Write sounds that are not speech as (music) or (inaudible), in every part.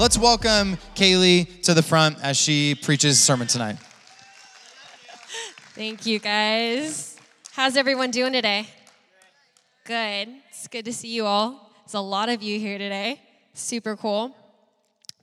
let's welcome Kaylee to the front as she preaches sermon tonight. Thank you, guys. How's everyone doing today? Good. It's good to see you all. There's a lot of you here today. Super cool.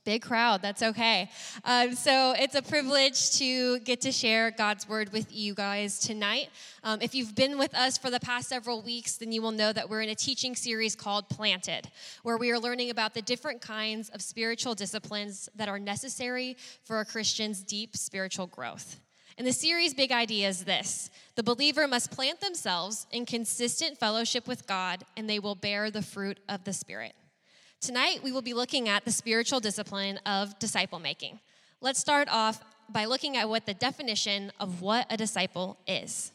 Big crowd, that's okay. Um, so it's a privilege to get to share God's word with you guys tonight. Um, if you've been with us for the past several weeks, then you will know that we're in a teaching series called Planted, where we are learning about the different kinds of spiritual disciplines that are necessary for a Christian's deep spiritual growth. And the series' big idea is this the believer must plant themselves in consistent fellowship with God, and they will bear the fruit of the Spirit. Tonight, we will be looking at the spiritual discipline of disciple making. Let's start off by looking at what the definition of what a disciple is.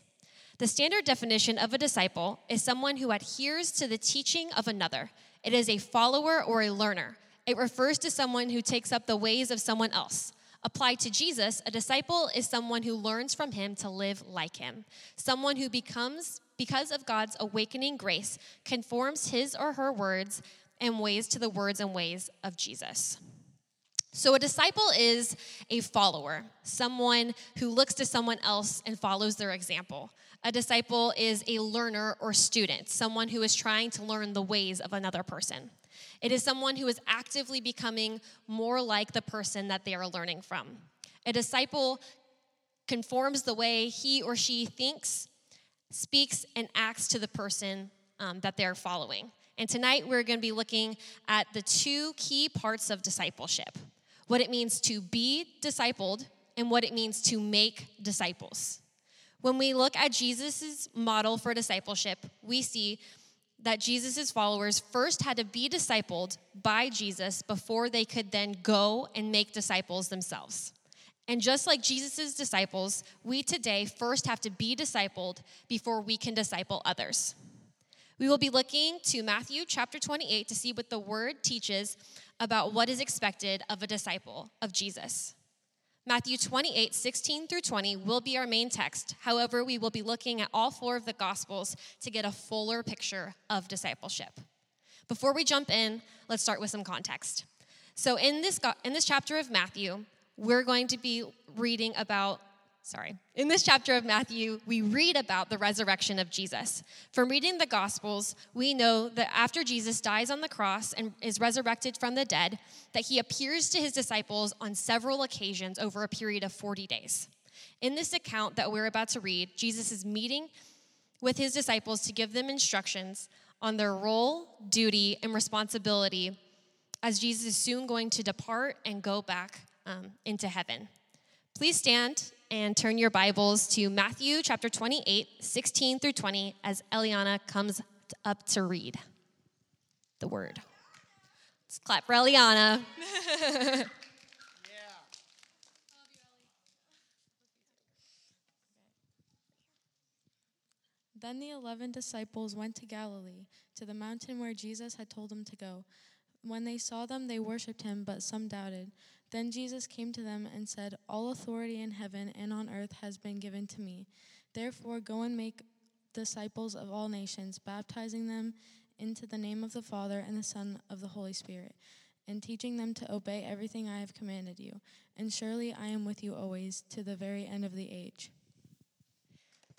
The standard definition of a disciple is someone who adheres to the teaching of another. It is a follower or a learner. It refers to someone who takes up the ways of someone else. Applied to Jesus, a disciple is someone who learns from him to live like him, someone who becomes, because of God's awakening grace, conforms his or her words and ways to the words and ways of Jesus. So, a disciple is a follower, someone who looks to someone else and follows their example. A disciple is a learner or student, someone who is trying to learn the ways of another person. It is someone who is actively becoming more like the person that they are learning from. A disciple conforms the way he or she thinks, speaks, and acts to the person um, that they're following. And tonight we're going to be looking at the two key parts of discipleship what it means to be discipled and what it means to make disciples. When we look at Jesus' model for discipleship, we see that Jesus' followers first had to be discipled by Jesus before they could then go and make disciples themselves. And just like Jesus' disciples, we today first have to be discipled before we can disciple others. We will be looking to Matthew chapter 28 to see what the word teaches about what is expected of a disciple of Jesus. Matthew 28, 16 through 20 will be our main text. However, we will be looking at all four of the Gospels to get a fuller picture of discipleship. Before we jump in, let's start with some context. So, in this, in this chapter of Matthew, we're going to be reading about sorry. In this chapter of Matthew, we read about the resurrection of Jesus. From reading the Gospels, we know that after Jesus dies on the cross and is resurrected from the dead, that he appears to his disciples on several occasions over a period of 40 days. In this account that we're about to read, Jesus is meeting with his disciples to give them instructions on their role, duty, and responsibility as Jesus is soon going to depart and go back um, into heaven. Please stand and turn your Bibles to Matthew chapter 28, 16 through 20, as Eliana comes up to read the word. Let's clap for Eliana. (laughs) Then the eleven disciples went to Galilee, to the mountain where Jesus had told them to go. When they saw them, they worshipped him, but some doubted. Then Jesus came to them and said, All authority in heaven and on earth has been given to me. Therefore, go and make disciples of all nations, baptizing them into the name of the Father and the Son of the Holy Spirit, and teaching them to obey everything I have commanded you. And surely I am with you always to the very end of the age.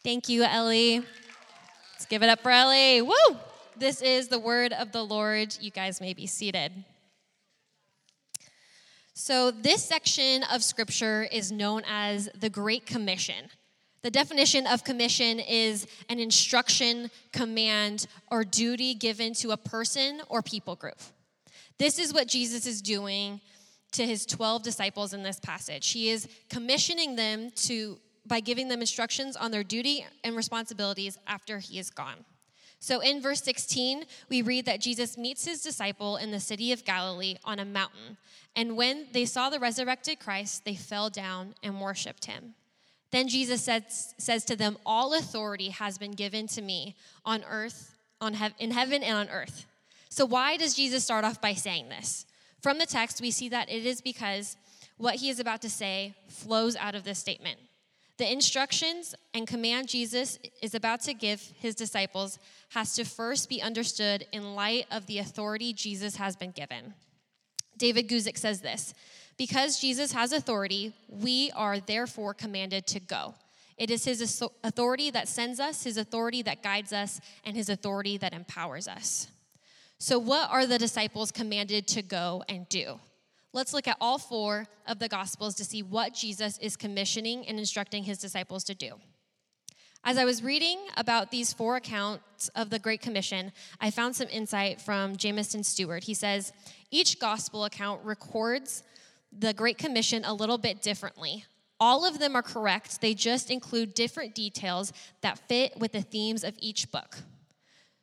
Thank you, Ellie. Let's give it up for Ellie. Woo! This is the word of the Lord. You guys may be seated. So, this section of scripture is known as the Great Commission. The definition of commission is an instruction, command, or duty given to a person or people group. This is what Jesus is doing to his 12 disciples in this passage. He is commissioning them to by giving them instructions on their duty and responsibilities after he is gone. So in verse 16, we read that Jesus meets his disciple in the city of Galilee on a mountain. And when they saw the resurrected Christ, they fell down and worshiped him. Then Jesus says, says to them, All authority has been given to me on earth, on he- in heaven and on earth. So, why does Jesus start off by saying this? From the text, we see that it is because what he is about to say flows out of this statement. The instructions and command Jesus is about to give his disciples has to first be understood in light of the authority Jesus has been given. David Guzik says this Because Jesus has authority, we are therefore commanded to go. It is his authority that sends us, his authority that guides us, and his authority that empowers us. So, what are the disciples commanded to go and do? Let's look at all four of the Gospels to see what Jesus is commissioning and instructing his disciples to do. As I was reading about these four accounts of the Great Commission, I found some insight from Jamison Stewart. He says, Each Gospel account records the Great Commission a little bit differently. All of them are correct, they just include different details that fit with the themes of each book.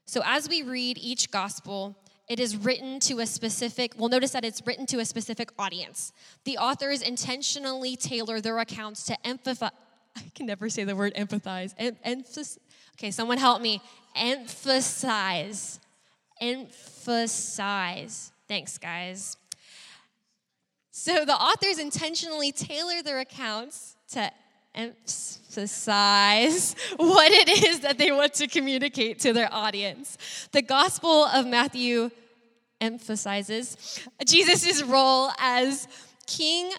So as we read each Gospel, it is written to a specific, well, notice that it's written to a specific audience. The authors intentionally tailor their accounts to emphasize I can never say the word empathize. Em- emphasis. Okay, someone help me. Emphasize. Emphasize. Thanks, guys. So the authors intentionally tailor their accounts to emphasize (laughs) what it is that they want to communicate to their audience. The Gospel of Matthew emphasizes Jesus' role as king,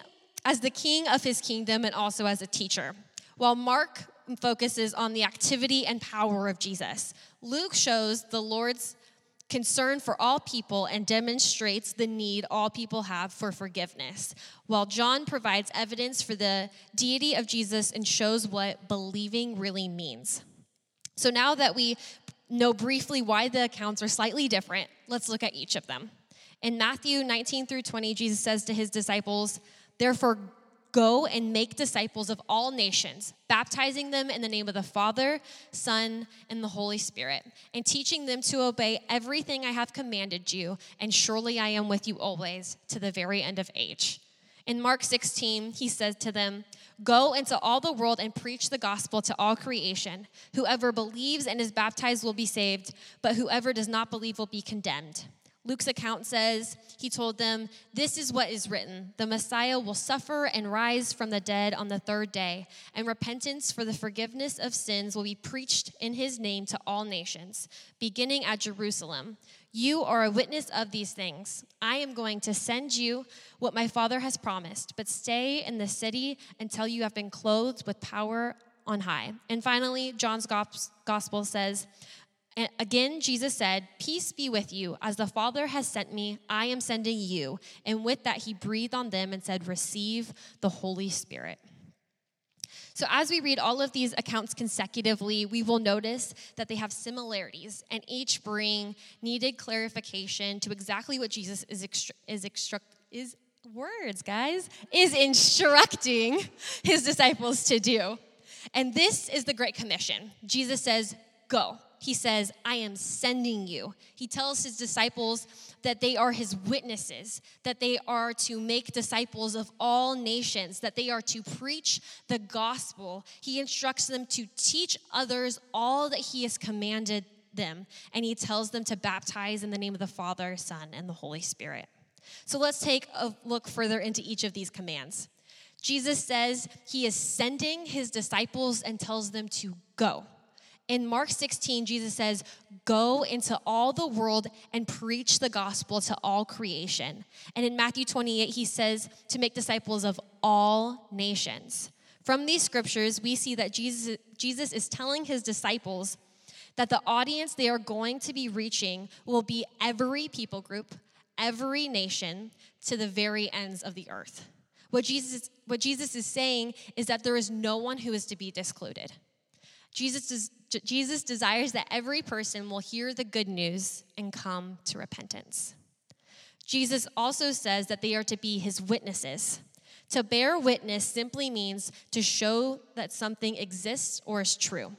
as the king of his kingdom, and also as a teacher. While Mark focuses on the activity and power of Jesus, Luke shows the Lord's concern for all people and demonstrates the need all people have for forgiveness, while John provides evidence for the deity of Jesus and shows what believing really means. So now that we know briefly why the accounts are slightly different, let's look at each of them. In Matthew 19 through 20, Jesus says to his disciples, Therefore, Go and make disciples of all nations, baptizing them in the name of the Father, Son, and the Holy Spirit, and teaching them to obey everything I have commanded you, and surely I am with you always to the very end of age. In Mark 16, he says to them, Go into all the world and preach the gospel to all creation. Whoever believes and is baptized will be saved, but whoever does not believe will be condemned. Luke's account says, He told them, This is what is written the Messiah will suffer and rise from the dead on the third day, and repentance for the forgiveness of sins will be preached in his name to all nations, beginning at Jerusalem. You are a witness of these things. I am going to send you what my Father has promised, but stay in the city until you have been clothed with power on high. And finally, John's gospel says, and again, Jesus said, Peace be with you. As the Father has sent me, I am sending you. And with that, he breathed on them and said, Receive the Holy Spirit. So, as we read all of these accounts consecutively, we will notice that they have similarities and each bring needed clarification to exactly what Jesus is, extru- is, extru- is words, guys, is instructing his disciples to do. And this is the Great Commission. Jesus says, Go he says, I am sending you. He tells his disciples that they are his witnesses, that they are to make disciples of all nations, that they are to preach the gospel. He instructs them to teach others all that he has commanded them, and he tells them to baptize in the name of the Father, Son, and the Holy Spirit. So let's take a look further into each of these commands. Jesus says he is sending his disciples and tells them to go. In Mark 16, Jesus says, Go into all the world and preach the gospel to all creation. And in Matthew 28, he says to make disciples of all nations. From these scriptures, we see that Jesus, Jesus is telling his disciples that the audience they are going to be reaching will be every people group, every nation, to the very ends of the earth. What Jesus, what Jesus is saying is that there is no one who is to be discluded. Jesus, des- Jesus desires that every person will hear the good news and come to repentance. Jesus also says that they are to be his witnesses. To bear witness simply means to show that something exists or is true.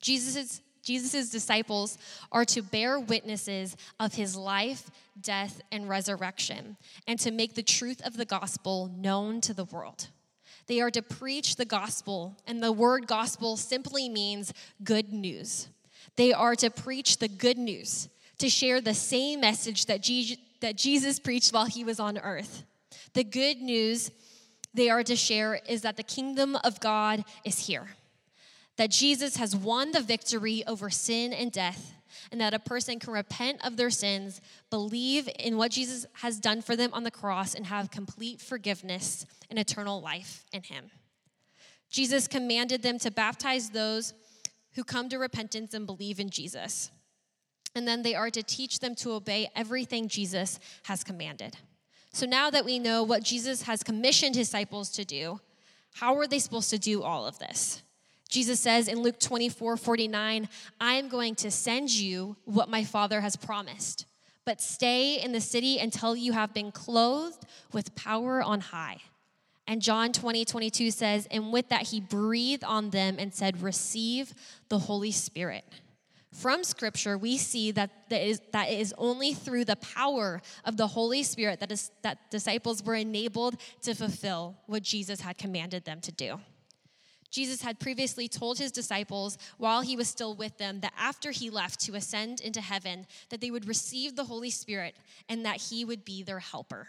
Jesus' Jesus' disciples are to bear witnesses of his life, death, and resurrection, and to make the truth of the gospel known to the world. They are to preach the gospel, and the word gospel simply means good news. They are to preach the good news, to share the same message that Jesus preached while he was on earth. The good news they are to share is that the kingdom of God is here, that Jesus has won the victory over sin and death, and that a person can repent of their sins, believe in what Jesus has done for them on the cross, and have complete forgiveness and eternal life in Him. Jesus commanded them to baptize those who come to repentance and believe in Jesus. And then they are to teach them to obey everything Jesus has commanded. So now that we know what Jesus has commissioned his disciples to do, how are they supposed to do all of this? Jesus says in Luke 24 49, I am going to send you what my Father has promised, but stay in the city until you have been clothed with power on high. And John 20 22 says, And with that he breathed on them and said, Receive the Holy Spirit. From Scripture, we see that, that, is, that it is only through the power of the Holy Spirit that, is, that disciples were enabled to fulfill what Jesus had commanded them to do. Jesus had previously told his disciples while he was still with them that after he left to ascend into heaven that they would receive the Holy Spirit and that he would be their helper.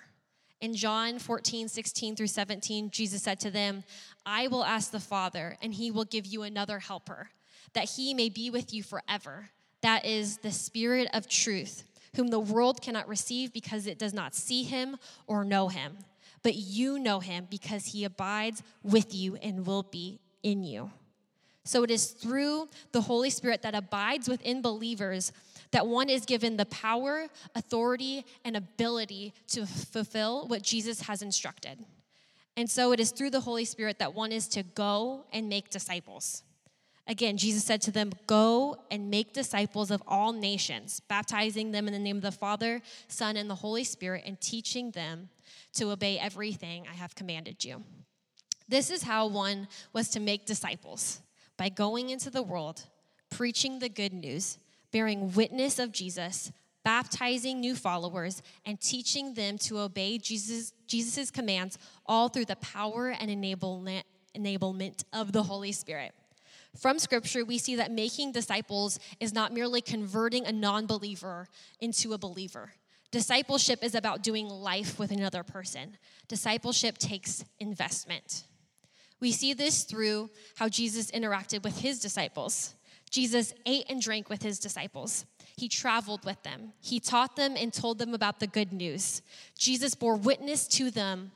In John 14, 16 through 17, Jesus said to them, I will ask the Father, and he will give you another helper that he may be with you forever. That is the Spirit of truth, whom the world cannot receive because it does not see him or know him. But you know him because he abides with you and will be in you. So it is through the Holy Spirit that abides within believers that one is given the power, authority, and ability to fulfill what Jesus has instructed. And so it is through the Holy Spirit that one is to go and make disciples. Again, Jesus said to them, Go and make disciples of all nations, baptizing them in the name of the Father, Son, and the Holy Spirit, and teaching them to obey everything I have commanded you. This is how one was to make disciples by going into the world, preaching the good news, bearing witness of Jesus, baptizing new followers, and teaching them to obey Jesus' Jesus's commands, all through the power and enablement, of the Holy Spirit. From scripture, we see that making disciples is not merely converting a non believer into a believer. Discipleship is about doing life with another person. Discipleship takes investment. We see this through how Jesus interacted with his disciples. Jesus ate and drank with his disciples. He traveled with them. He taught them and told them about the good news. Jesus bore witness to them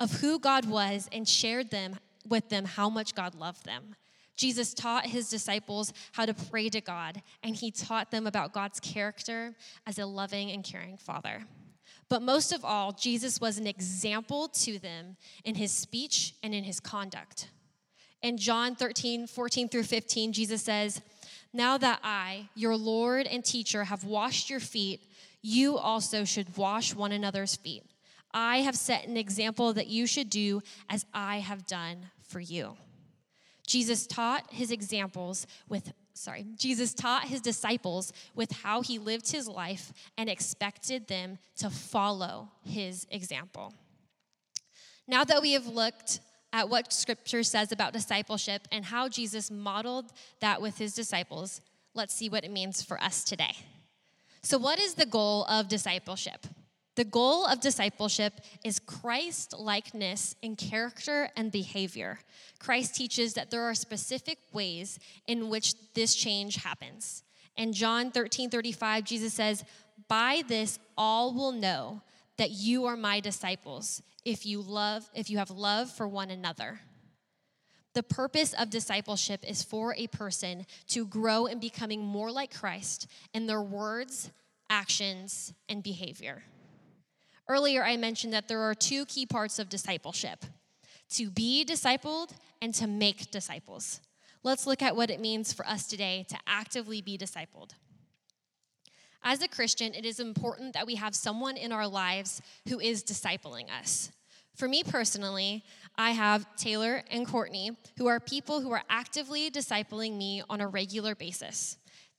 of who God was and shared them with them how much God loved them. Jesus taught his disciples how to pray to God, and he taught them about God's character as a loving and caring father. But most of all, Jesus was an example to them in his speech and in his conduct. In John 13, 14 through 15, Jesus says, Now that I, your Lord and teacher, have washed your feet, you also should wash one another's feet. I have set an example that you should do as I have done for you. Jesus taught his examples with sorry, Jesus taught his disciples with how he lived his life and expected them to follow his example. Now that we have looked at what scripture says about discipleship and how Jesus modeled that with his disciples, let's see what it means for us today. So, what is the goal of discipleship? The goal of discipleship is Christ likeness in character and behavior. Christ teaches that there are specific ways in which this change happens. In John 13 35, Jesus says, By this all will know that you are my disciples if you love if you have love for one another. The purpose of discipleship is for a person to grow in becoming more like Christ in their words, actions, and behavior. Earlier, I mentioned that there are two key parts of discipleship to be discipled and to make disciples. Let's look at what it means for us today to actively be discipled. As a Christian, it is important that we have someone in our lives who is discipling us. For me personally, I have Taylor and Courtney, who are people who are actively discipling me on a regular basis.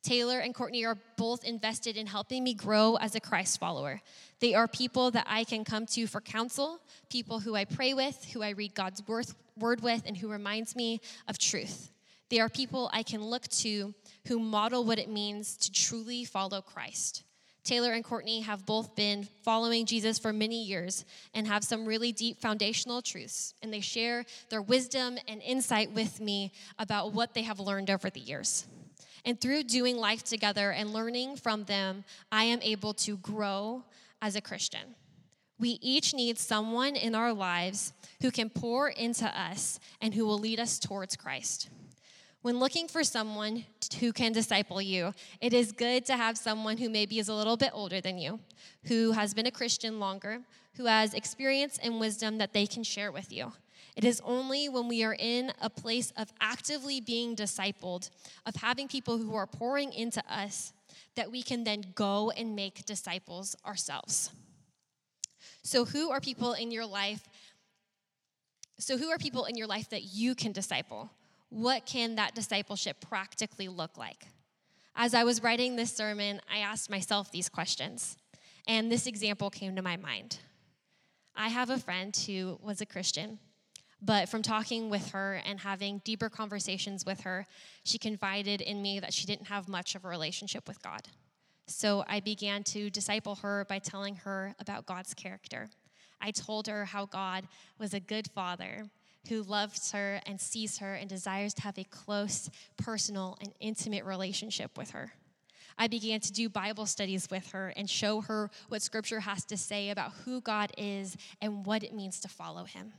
Taylor and Courtney are both invested in helping me grow as a Christ follower. They are people that I can come to for counsel, people who I pray with, who I read God's word with, and who reminds me of truth. They are people I can look to who model what it means to truly follow Christ. Taylor and Courtney have both been following Jesus for many years and have some really deep foundational truths. And they share their wisdom and insight with me about what they have learned over the years. And through doing life together and learning from them, I am able to grow as a Christian. We each need someone in our lives who can pour into us and who will lead us towards Christ. When looking for someone who can disciple you, it is good to have someone who maybe is a little bit older than you, who has been a Christian longer, who has experience and wisdom that they can share with you. It is only when we are in a place of actively being discipled, of having people who are pouring into us, that we can then go and make disciples ourselves. So, who are people in your life? So, who are people in your life that you can disciple? What can that discipleship practically look like? As I was writing this sermon, I asked myself these questions, and this example came to my mind. I have a friend who was a Christian, but from talking with her and having deeper conversations with her, she confided in me that she didn't have much of a relationship with God. So I began to disciple her by telling her about God's character. I told her how God was a good father who loves her and sees her and desires to have a close, personal, and intimate relationship with her. I began to do Bible studies with her and show her what Scripture has to say about who God is and what it means to follow Him.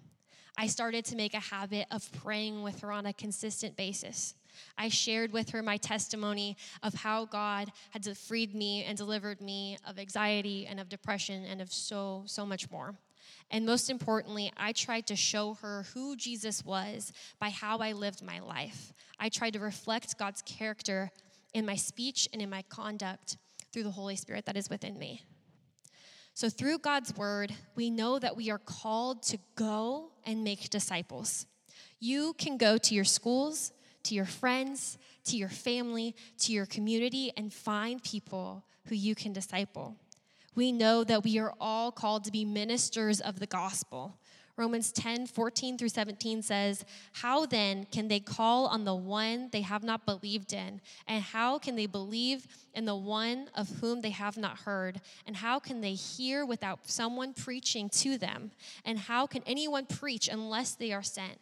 I started to make a habit of praying with her on a consistent basis. I shared with her my testimony of how God had freed me and delivered me of anxiety and of depression and of so, so much more. And most importantly, I tried to show her who Jesus was by how I lived my life. I tried to reflect God's character in my speech and in my conduct through the Holy Spirit that is within me. So, through God's word, we know that we are called to go and make disciples. You can go to your schools, to your friends, to your family, to your community, and find people who you can disciple. We know that we are all called to be ministers of the gospel. Romans 10 14 through 17 says, How then can they call on the one they have not believed in? And how can they believe in the one of whom they have not heard? And how can they hear without someone preaching to them? And how can anyone preach unless they are sent?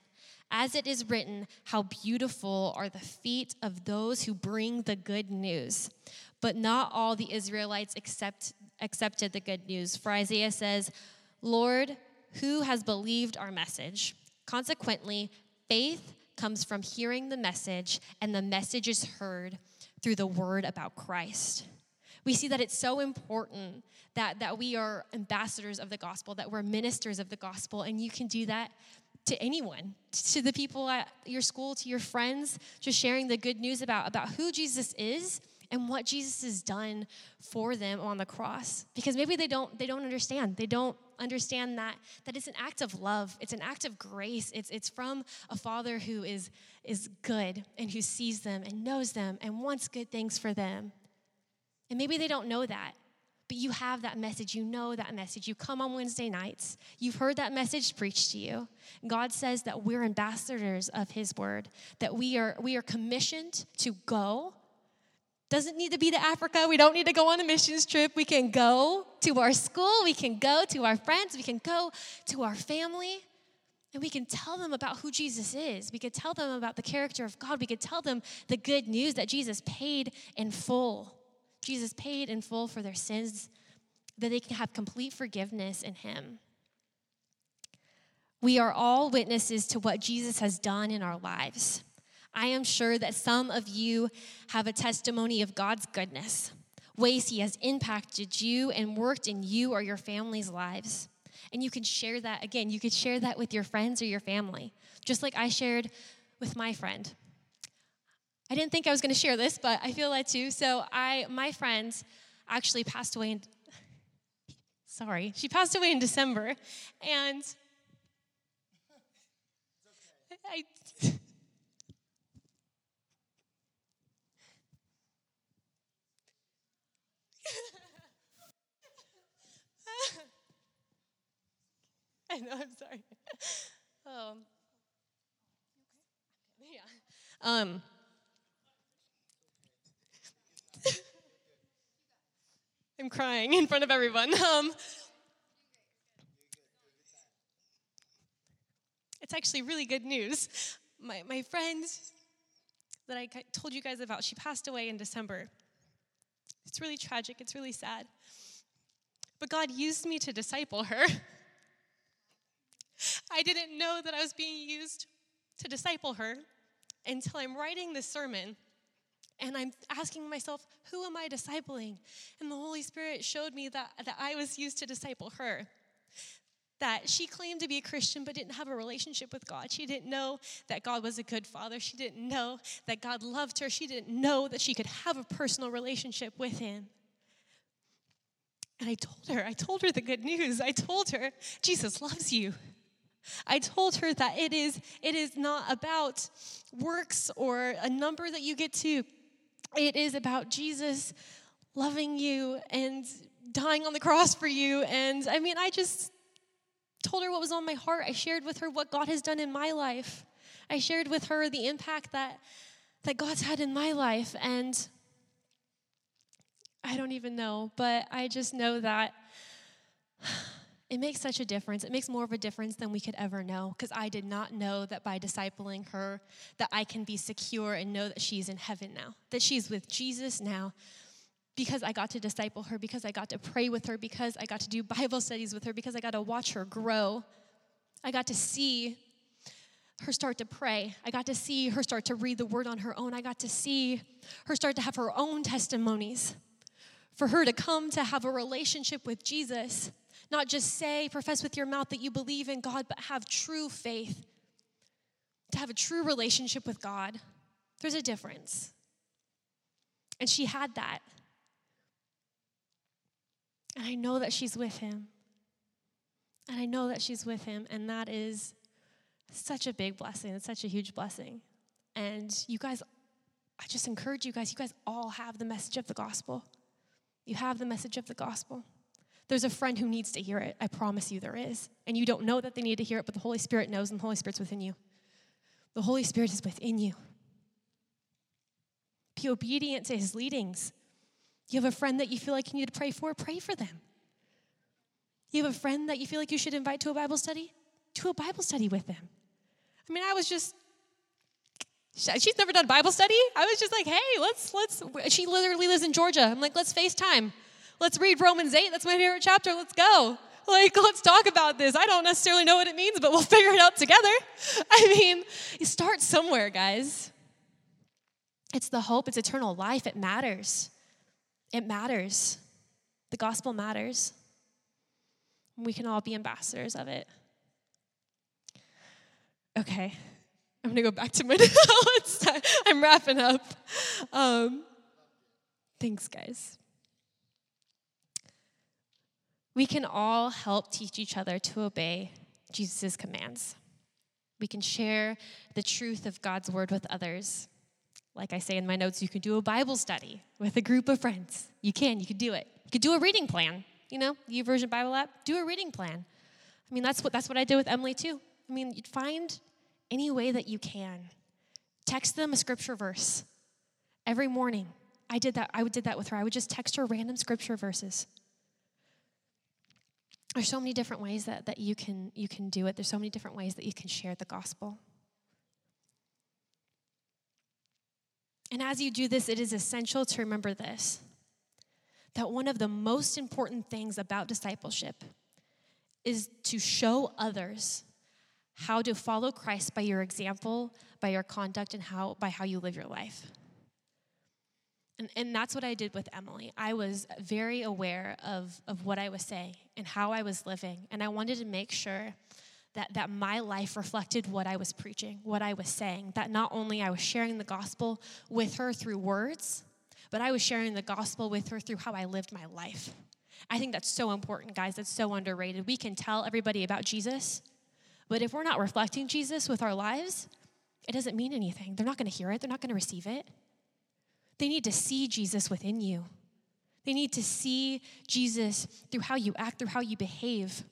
As it is written, How beautiful are the feet of those who bring the good news. But not all the Israelites accept, accepted the good news. For Isaiah says, Lord, who has believed our message? Consequently, faith comes from hearing the message, and the message is heard through the word about Christ. We see that it's so important that, that we are ambassadors of the gospel, that we're ministers of the gospel, and you can do that to anyone, to the people at your school, to your friends, just sharing the good news about, about who Jesus is and what Jesus has done for them on the cross. Because maybe they don't, they don't understand. They don't understand that, that it's an act of love, it's an act of grace. It's, it's from a father who is, is good and who sees them and knows them and wants good things for them. And maybe they don't know that. But you have that message. You know that message. You come on Wednesday nights. You've heard that message preached to you. God says that we're ambassadors of His word, that we are, we are commissioned to go. Doesn't need to be to Africa. We don't need to go on a missions trip. We can go to our school. We can go to our friends. We can go to our family. And we can tell them about who Jesus is. We could tell them about the character of God. We could tell them the good news that Jesus paid in full Jesus paid in full for their sins, that they can have complete forgiveness in Him. We are all witnesses to what Jesus has done in our lives. I am sure that some of you have a testimony of God's goodness, ways He has impacted you and worked in you or your family's lives. And you can share that again, you could share that with your friends or your family, just like I shared with my friend. I didn't think I was going to share this, but I feel led to. So I, my friend, actually passed away in. (laughs) Sorry, she passed away in December, and (laughs) I. (laughs) I know, I'm sorry. Um, yeah. Um, (laughs) I'm crying in front of everyone. Um, it's actually really good news. My, my friend that I told you guys about, she passed away in December. It's really tragic, it's really sad. But God used me to disciple her. (laughs) I didn't know that I was being used to disciple her until I'm writing this sermon and I'm asking myself, who am I discipling? And the Holy Spirit showed me that, that I was used to disciple her. That she claimed to be a Christian but didn't have a relationship with God. She didn't know that God was a good father. She didn't know that God loved her. She didn't know that she could have a personal relationship with Him. And I told her, I told her the good news. I told her, Jesus loves you. I told her that it is, it is not about works or a number that you get to. It is about Jesus loving you and dying on the cross for you. And I mean, I just told her what was on my heart. I shared with her what God has done in my life. I shared with her the impact that, that God's had in my life. And I don't even know, but I just know that it makes such a difference. It makes more of a difference than we could ever know because I did not know that by discipling her that I can be secure and know that she's in heaven now, that she's with Jesus now because I got to disciple her, because I got to pray with her, because I got to do Bible studies with her, because I got to watch her grow. I got to see her start to pray. I got to see her start to read the word on her own. I got to see her start to have her own testimonies. For her to come to have a relationship with Jesus not just say, profess with your mouth that you believe in God, but have true faith, to have a true relationship with God. There's a difference. And she had that. And I know that she's with him. And I know that she's with him. And that is such a big blessing. It's such a huge blessing. And you guys, I just encourage you guys, you guys all have the message of the gospel. You have the message of the gospel. There's a friend who needs to hear it. I promise you there is. And you don't know that they need to hear it, but the Holy Spirit knows, and the Holy Spirit's within you. The Holy Spirit is within you. Be obedient to his leadings. You have a friend that you feel like you need to pray for, pray for them. You have a friend that you feel like you should invite to a Bible study? Do a Bible study with them. I mean, I was just she's never done Bible study. I was just like, hey, let's let's she literally lives in Georgia. I'm like, let's FaceTime. Let's read Romans 8. That's my favorite chapter. Let's go. Like, let's talk about this. I don't necessarily know what it means, but we'll (laughs) figure it out together. I mean, you start somewhere, guys. It's the hope, it's eternal life. It matters. It matters. The gospel matters. We can all be ambassadors of it. Okay, I'm gonna go back to my (laughs) notes. I'm wrapping up. Um, thanks, guys. We can all help teach each other to obey Jesus' commands. We can share the truth of God's word with others. Like I say in my notes, you can do a Bible study with a group of friends. You can, you could do it. You could do a reading plan. You know, the YouVersion Bible app, do a reading plan. I mean, that's what that's what I did with Emily too. I mean, you'd find any way that you can. Text them a scripture verse every morning. I did that. I did that with her. I would just text her random scripture verses there's so many different ways that, that you can you can do it there's so many different ways that you can share the gospel and as you do this it is essential to remember this that one of the most important things about discipleship is to show others how to follow christ by your example by your conduct and how by how you live your life and, and that's what I did with Emily. I was very aware of, of what I was saying and how I was living. And I wanted to make sure that, that my life reflected what I was preaching, what I was saying. That not only I was sharing the gospel with her through words, but I was sharing the gospel with her through how I lived my life. I think that's so important, guys. That's so underrated. We can tell everybody about Jesus, but if we're not reflecting Jesus with our lives, it doesn't mean anything. They're not going to hear it, they're not going to receive it. They need to see Jesus within you. They need to see Jesus through how you act, through how you behave.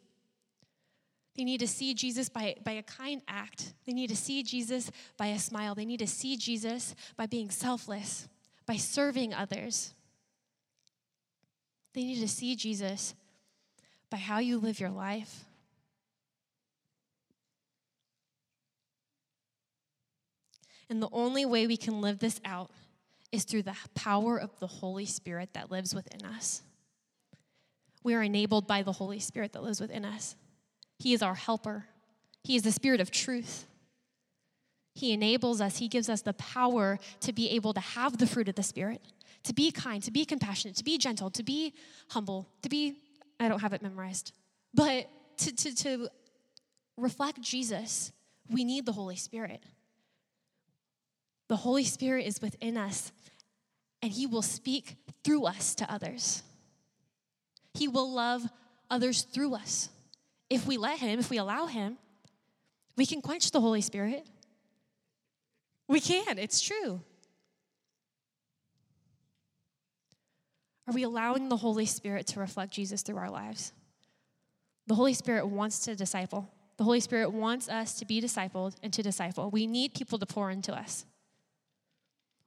They need to see Jesus by, by a kind act. They need to see Jesus by a smile. They need to see Jesus by being selfless, by serving others. They need to see Jesus by how you live your life. And the only way we can live this out is through the power of the Holy Spirit that lives within us. We are enabled by the Holy Spirit that lives within us. He is our helper, He is the Spirit of truth. He enables us, He gives us the power to be able to have the fruit of the Spirit, to be kind, to be compassionate, to be gentle, to be humble, to be, I don't have it memorized, but to, to, to reflect Jesus, we need the Holy Spirit. The Holy Spirit is within us, and He will speak through us to others. He will love others through us. If we let Him, if we allow Him, we can quench the Holy Spirit. We can, it's true. Are we allowing the Holy Spirit to reflect Jesus through our lives? The Holy Spirit wants to disciple. The Holy Spirit wants us to be discipled and to disciple. We need people to pour into us.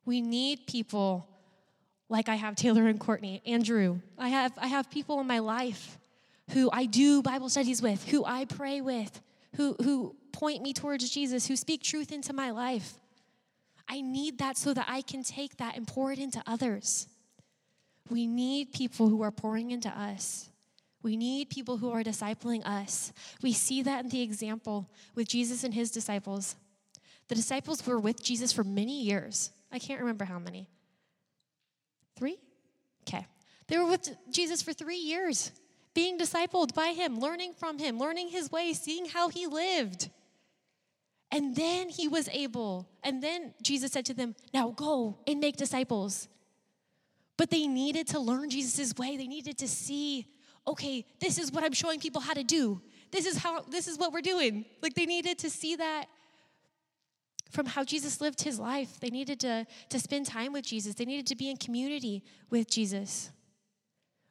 We need people like I have Taylor and Courtney, Andrew. I have, I have people in my life who I do Bible studies with, who I pray with, who, who point me towards Jesus, who speak truth into my life. I need that so that I can take that and pour it into others. We need people who are pouring into us. We need people who are discipling us. We see that in the example with Jesus and his disciples. The disciples were with Jesus for many years. I can't remember how many. Three? Okay. They were with Jesus for three years, being discipled by him, learning from him, learning his way, seeing how he lived. And then he was able, and then Jesus said to them, Now go and make disciples. But they needed to learn Jesus' way. They needed to see, okay, this is what I'm showing people how to do. This is how this is what we're doing. Like they needed to see that from how Jesus lived his life. They needed to, to spend time with Jesus. They needed to be in community with Jesus.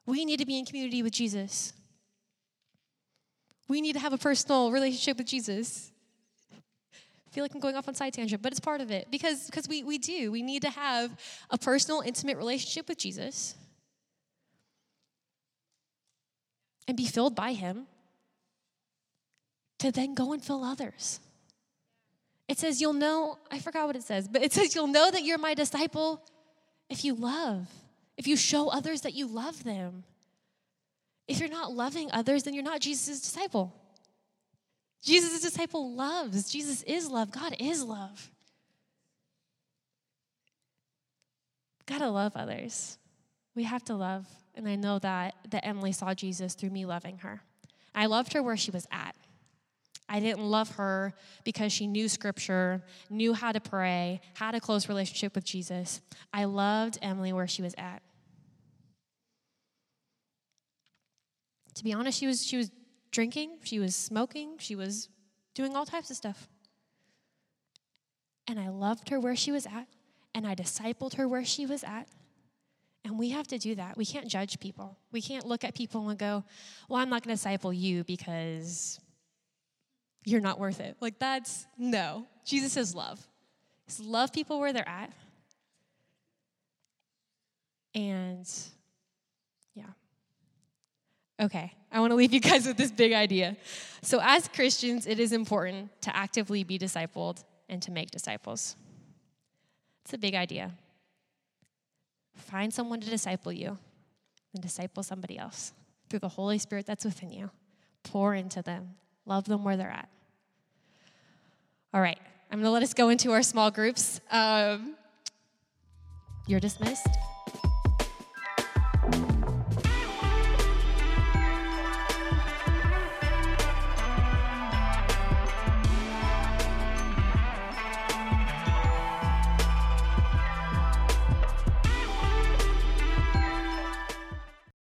We need to be in community with Jesus. We need to have a personal relationship with Jesus I feel like I'm going off on side tangent, but it's part of it because because we, we do. We need to have a personal, intimate relationship with Jesus and be filled by Him to then go and fill others. It says, You'll know, I forgot what it says, but it says, You'll know that you're my disciple if you love, if you show others that you love them. If you're not loving others, then you're not Jesus' disciple. Jesus' disciple loves. Jesus is love. God is love. Gotta love others. We have to love. And I know that, that Emily saw Jesus through me loving her. I loved her where she was at. I didn't love her because she knew scripture, knew how to pray, had a close relationship with Jesus. I loved Emily where she was at. To be honest, she was, she was drinking, she was smoking, she was doing all types of stuff. And I loved her where she was at, and I discipled her where she was at. And we have to do that. We can't judge people. We can't look at people and go, well, I'm not going to disciple you because you're not worth it. Like, that's no. Jesus is love. He's love people where they're at. And. Okay, I want to leave you guys with this big idea. So, as Christians, it is important to actively be discipled and to make disciples. It's a big idea. Find someone to disciple you and disciple somebody else through the Holy Spirit that's within you. Pour into them, love them where they're at. All right, I'm going to let us go into our small groups. Um, you're dismissed.